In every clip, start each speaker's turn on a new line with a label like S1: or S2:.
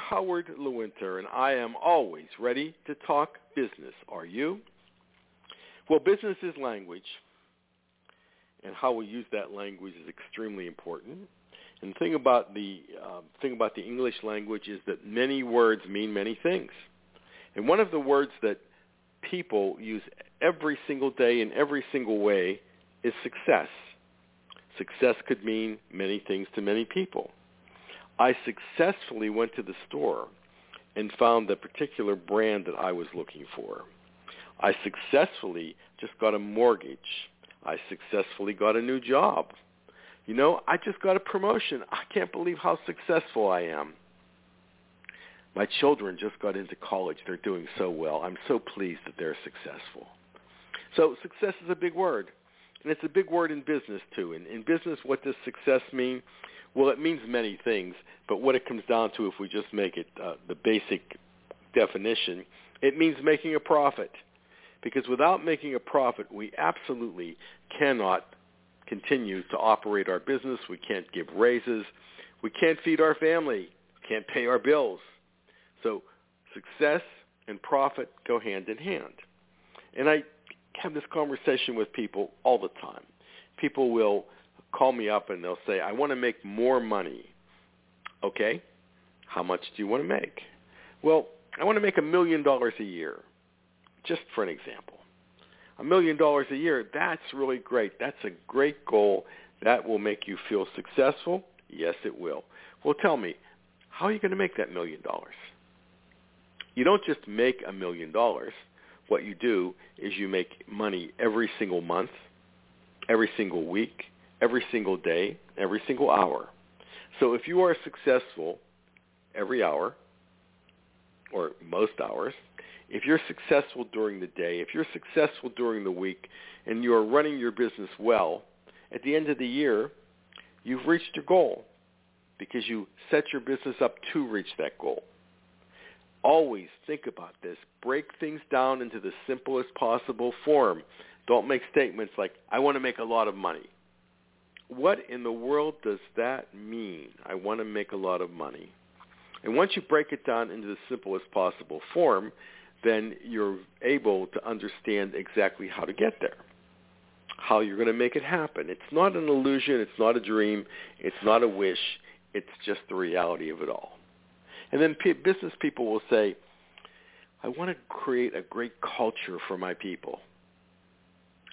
S1: Howard Lewinter, and I am always ready to talk business. Are you? Well, business is language, and how we use that language is extremely important. And the thing about the uh, thing about the English language is that many words mean many things. And one of the words that people use every single day in every single way is success. Success could mean many things to many people. I successfully went to the store and found the particular brand that I was looking for. I successfully just got a mortgage. I successfully got a new job. You know, I just got a promotion. I can't believe how successful I am. My children just got into college. They're doing so well. I'm so pleased that they're successful. So success is a big word. And it's a big word in business too. In, in business, what does success mean? Well, it means many things, but what it comes down to, if we just make it uh, the basic definition, it means making a profit. Because without making a profit, we absolutely cannot continue to operate our business. We can't give raises. We can't feed our family. We Can't pay our bills. So success and profit go hand in hand. And I have this conversation with people all the time. People will call me up and they'll say, I want to make more money. Okay, how much do you want to make? Well, I want to make a million dollars a year, just for an example. A million dollars a year, that's really great. That's a great goal. That will make you feel successful. Yes, it will. Well, tell me, how are you going to make that million dollars? You don't just make a million dollars. What you do is you make money every single month, every single week, every single day, every single hour. So if you are successful every hour, or most hours, if you're successful during the day, if you're successful during the week, and you are running your business well, at the end of the year, you've reached your goal because you set your business up to reach that goal. Always think about this. Break things down into the simplest possible form. Don't make statements like, I want to make a lot of money what in the world does that mean? I want to make a lot of money. And once you break it down into the simplest possible form, then you're able to understand exactly how to get there, how you're going to make it happen. It's not an illusion. It's not a dream. It's not a wish. It's just the reality of it all. And then p- business people will say, I want to create a great culture for my people.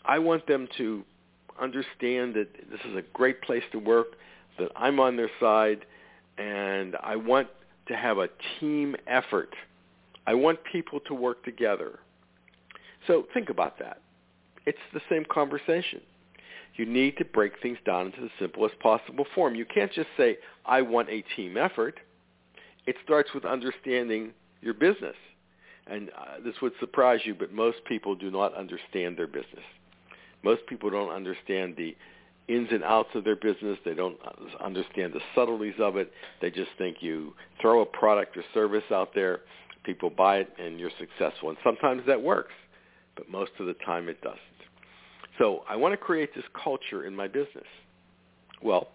S1: I want them to understand that this is a great place to work, that I'm on their side, and I want to have a team effort. I want people to work together. So think about that. It's the same conversation. You need to break things down into the simplest possible form. You can't just say, I want a team effort. It starts with understanding your business. And uh, this would surprise you, but most people do not understand their business. Most people don't understand the ins and outs of their business. They don't understand the subtleties of it. They just think you throw a product or service out there, people buy it, and you're successful. And sometimes that works, but most of the time it doesn't. So I want to create this culture in my business. Well,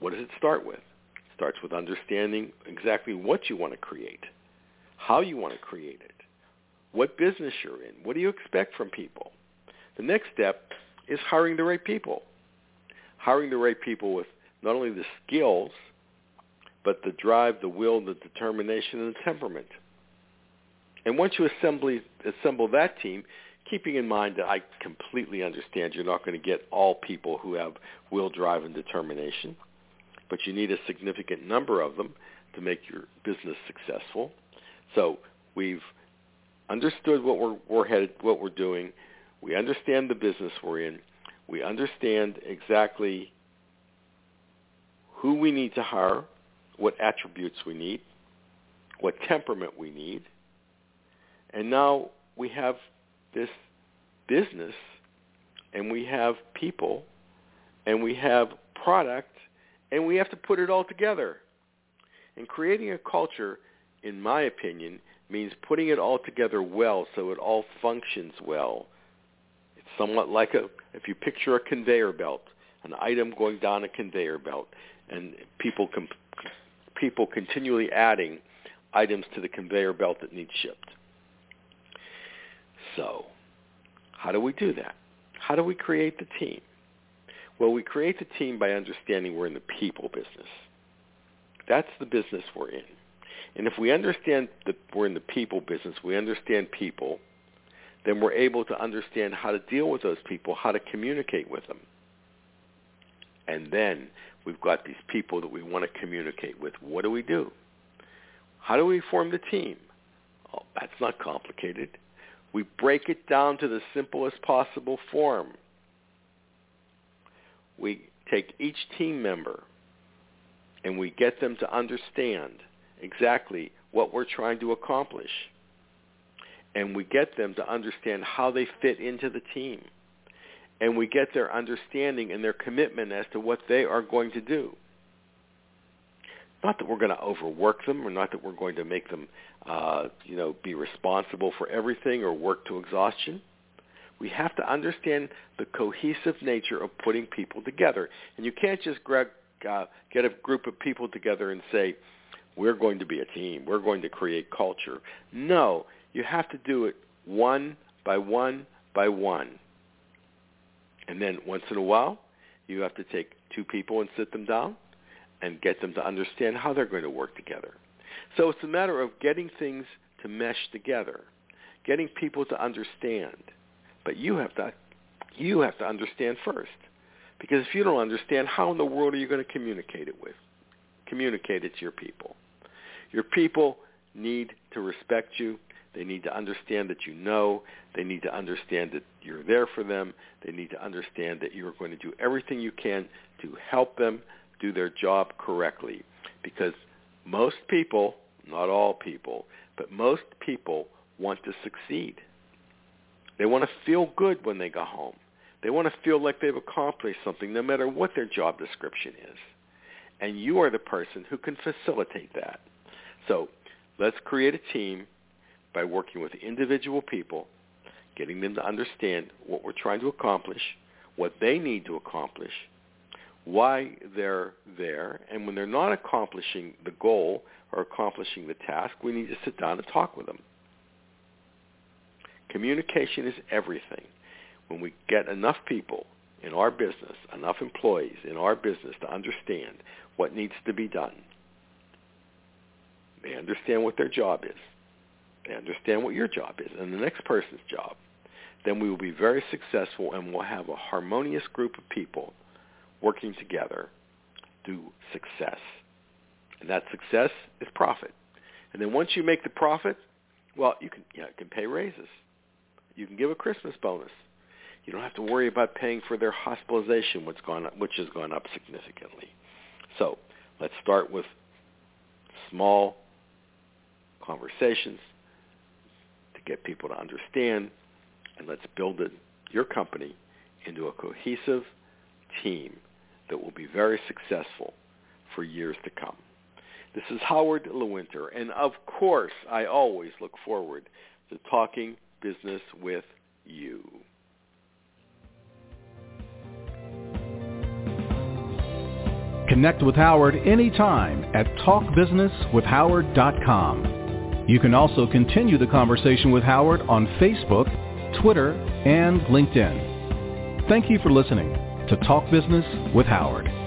S1: what does it start with? It starts with understanding exactly what you want to create, how you want to create it, what business you're in, what do you expect from people. The next step is hiring the right people. Hiring the right people with not only the skills, but the drive, the will, the determination, and the temperament. And once you assembly, assemble that team, keeping in mind that I completely understand you're not going to get all people who have will, drive, and determination, but you need a significant number of them to make your business successful. So we've understood what we're, we're headed, what we're doing. We understand the business we're in. We understand exactly who we need to hire, what attributes we need. what temperament we need. And now we have this business and we have people and we have product and we have to put it all together. And creating a culture, in my opinion, means putting it all together well so it all functions well. Somewhat like a, if you picture a conveyor belt, an item going down a conveyor belt, and people com- people continually adding items to the conveyor belt that need shipped. So, how do we do that? How do we create the team? Well, we create the team by understanding we're in the people business. That's the business we're in. And if we understand that we're in the people business, we understand people, then we're able to understand how to deal with those people, how to communicate with them. And then we've got these people that we want to communicate with. What do we do? How do we form the team? Oh, that's not complicated. We break it down to the simplest possible form. We take each team member and we get them to understand exactly what we're trying to accomplish. And we get them to understand how they fit into the team. And we get their understanding and their commitment as to what they are going to do. Not that we're going to overwork them or not that we're going to make them, uh, you know, be responsible for everything or work to exhaustion. We have to understand the cohesive nature of putting people together. And you can't just grab, uh, get a group of people together and say, we're going to be a team. We're going to create culture. No, you have to do it one by one by one. And then once in a while, you have to take two people and sit them down and get them to understand how they're going to work together. So it's a matter of getting things to mesh together, getting people to understand. But you have to you have to understand first. Because if you don't understand, how in the world are you going to communicate it with? Communicate it to your people. Your people need to respect you. They need to understand that you know. They need to understand that you're there for them. They need to understand that you're going to do everything you can to help them do their job correctly. Because most people, not all people, but most people want to succeed. They want to feel good when they go home. They want to feel like they've accomplished something no matter what their job description is. And you are the person who can facilitate that. So let's create a team by working with individual people, getting them to understand what we're trying to accomplish, what they need to accomplish, why they're there, and when they're not accomplishing the goal or accomplishing the task, we need to sit down and talk with them. Communication is everything. When we get enough people in our business, enough employees in our business to understand what needs to be done, they understand what their job is. They understand what your job is and the next person's job. Then we will be very successful and we'll have a harmonious group of people working together to success. And that success is profit. And then once you make the profit, well, you can, you, know, you can pay raises. You can give a Christmas bonus. You don't have to worry about paying for their hospitalization, which, gone up, which has gone up significantly. So let's start with small conversations get people to understand, and let's build it, your company into a cohesive team that will be very successful for years to come. This is Howard Lewinter, and of course, I always look forward to talking business with you.
S2: Connect with Howard anytime at talkbusinesswithhoward.com. You can also continue the conversation with Howard on Facebook, Twitter, and LinkedIn. Thank you for listening to Talk Business with Howard.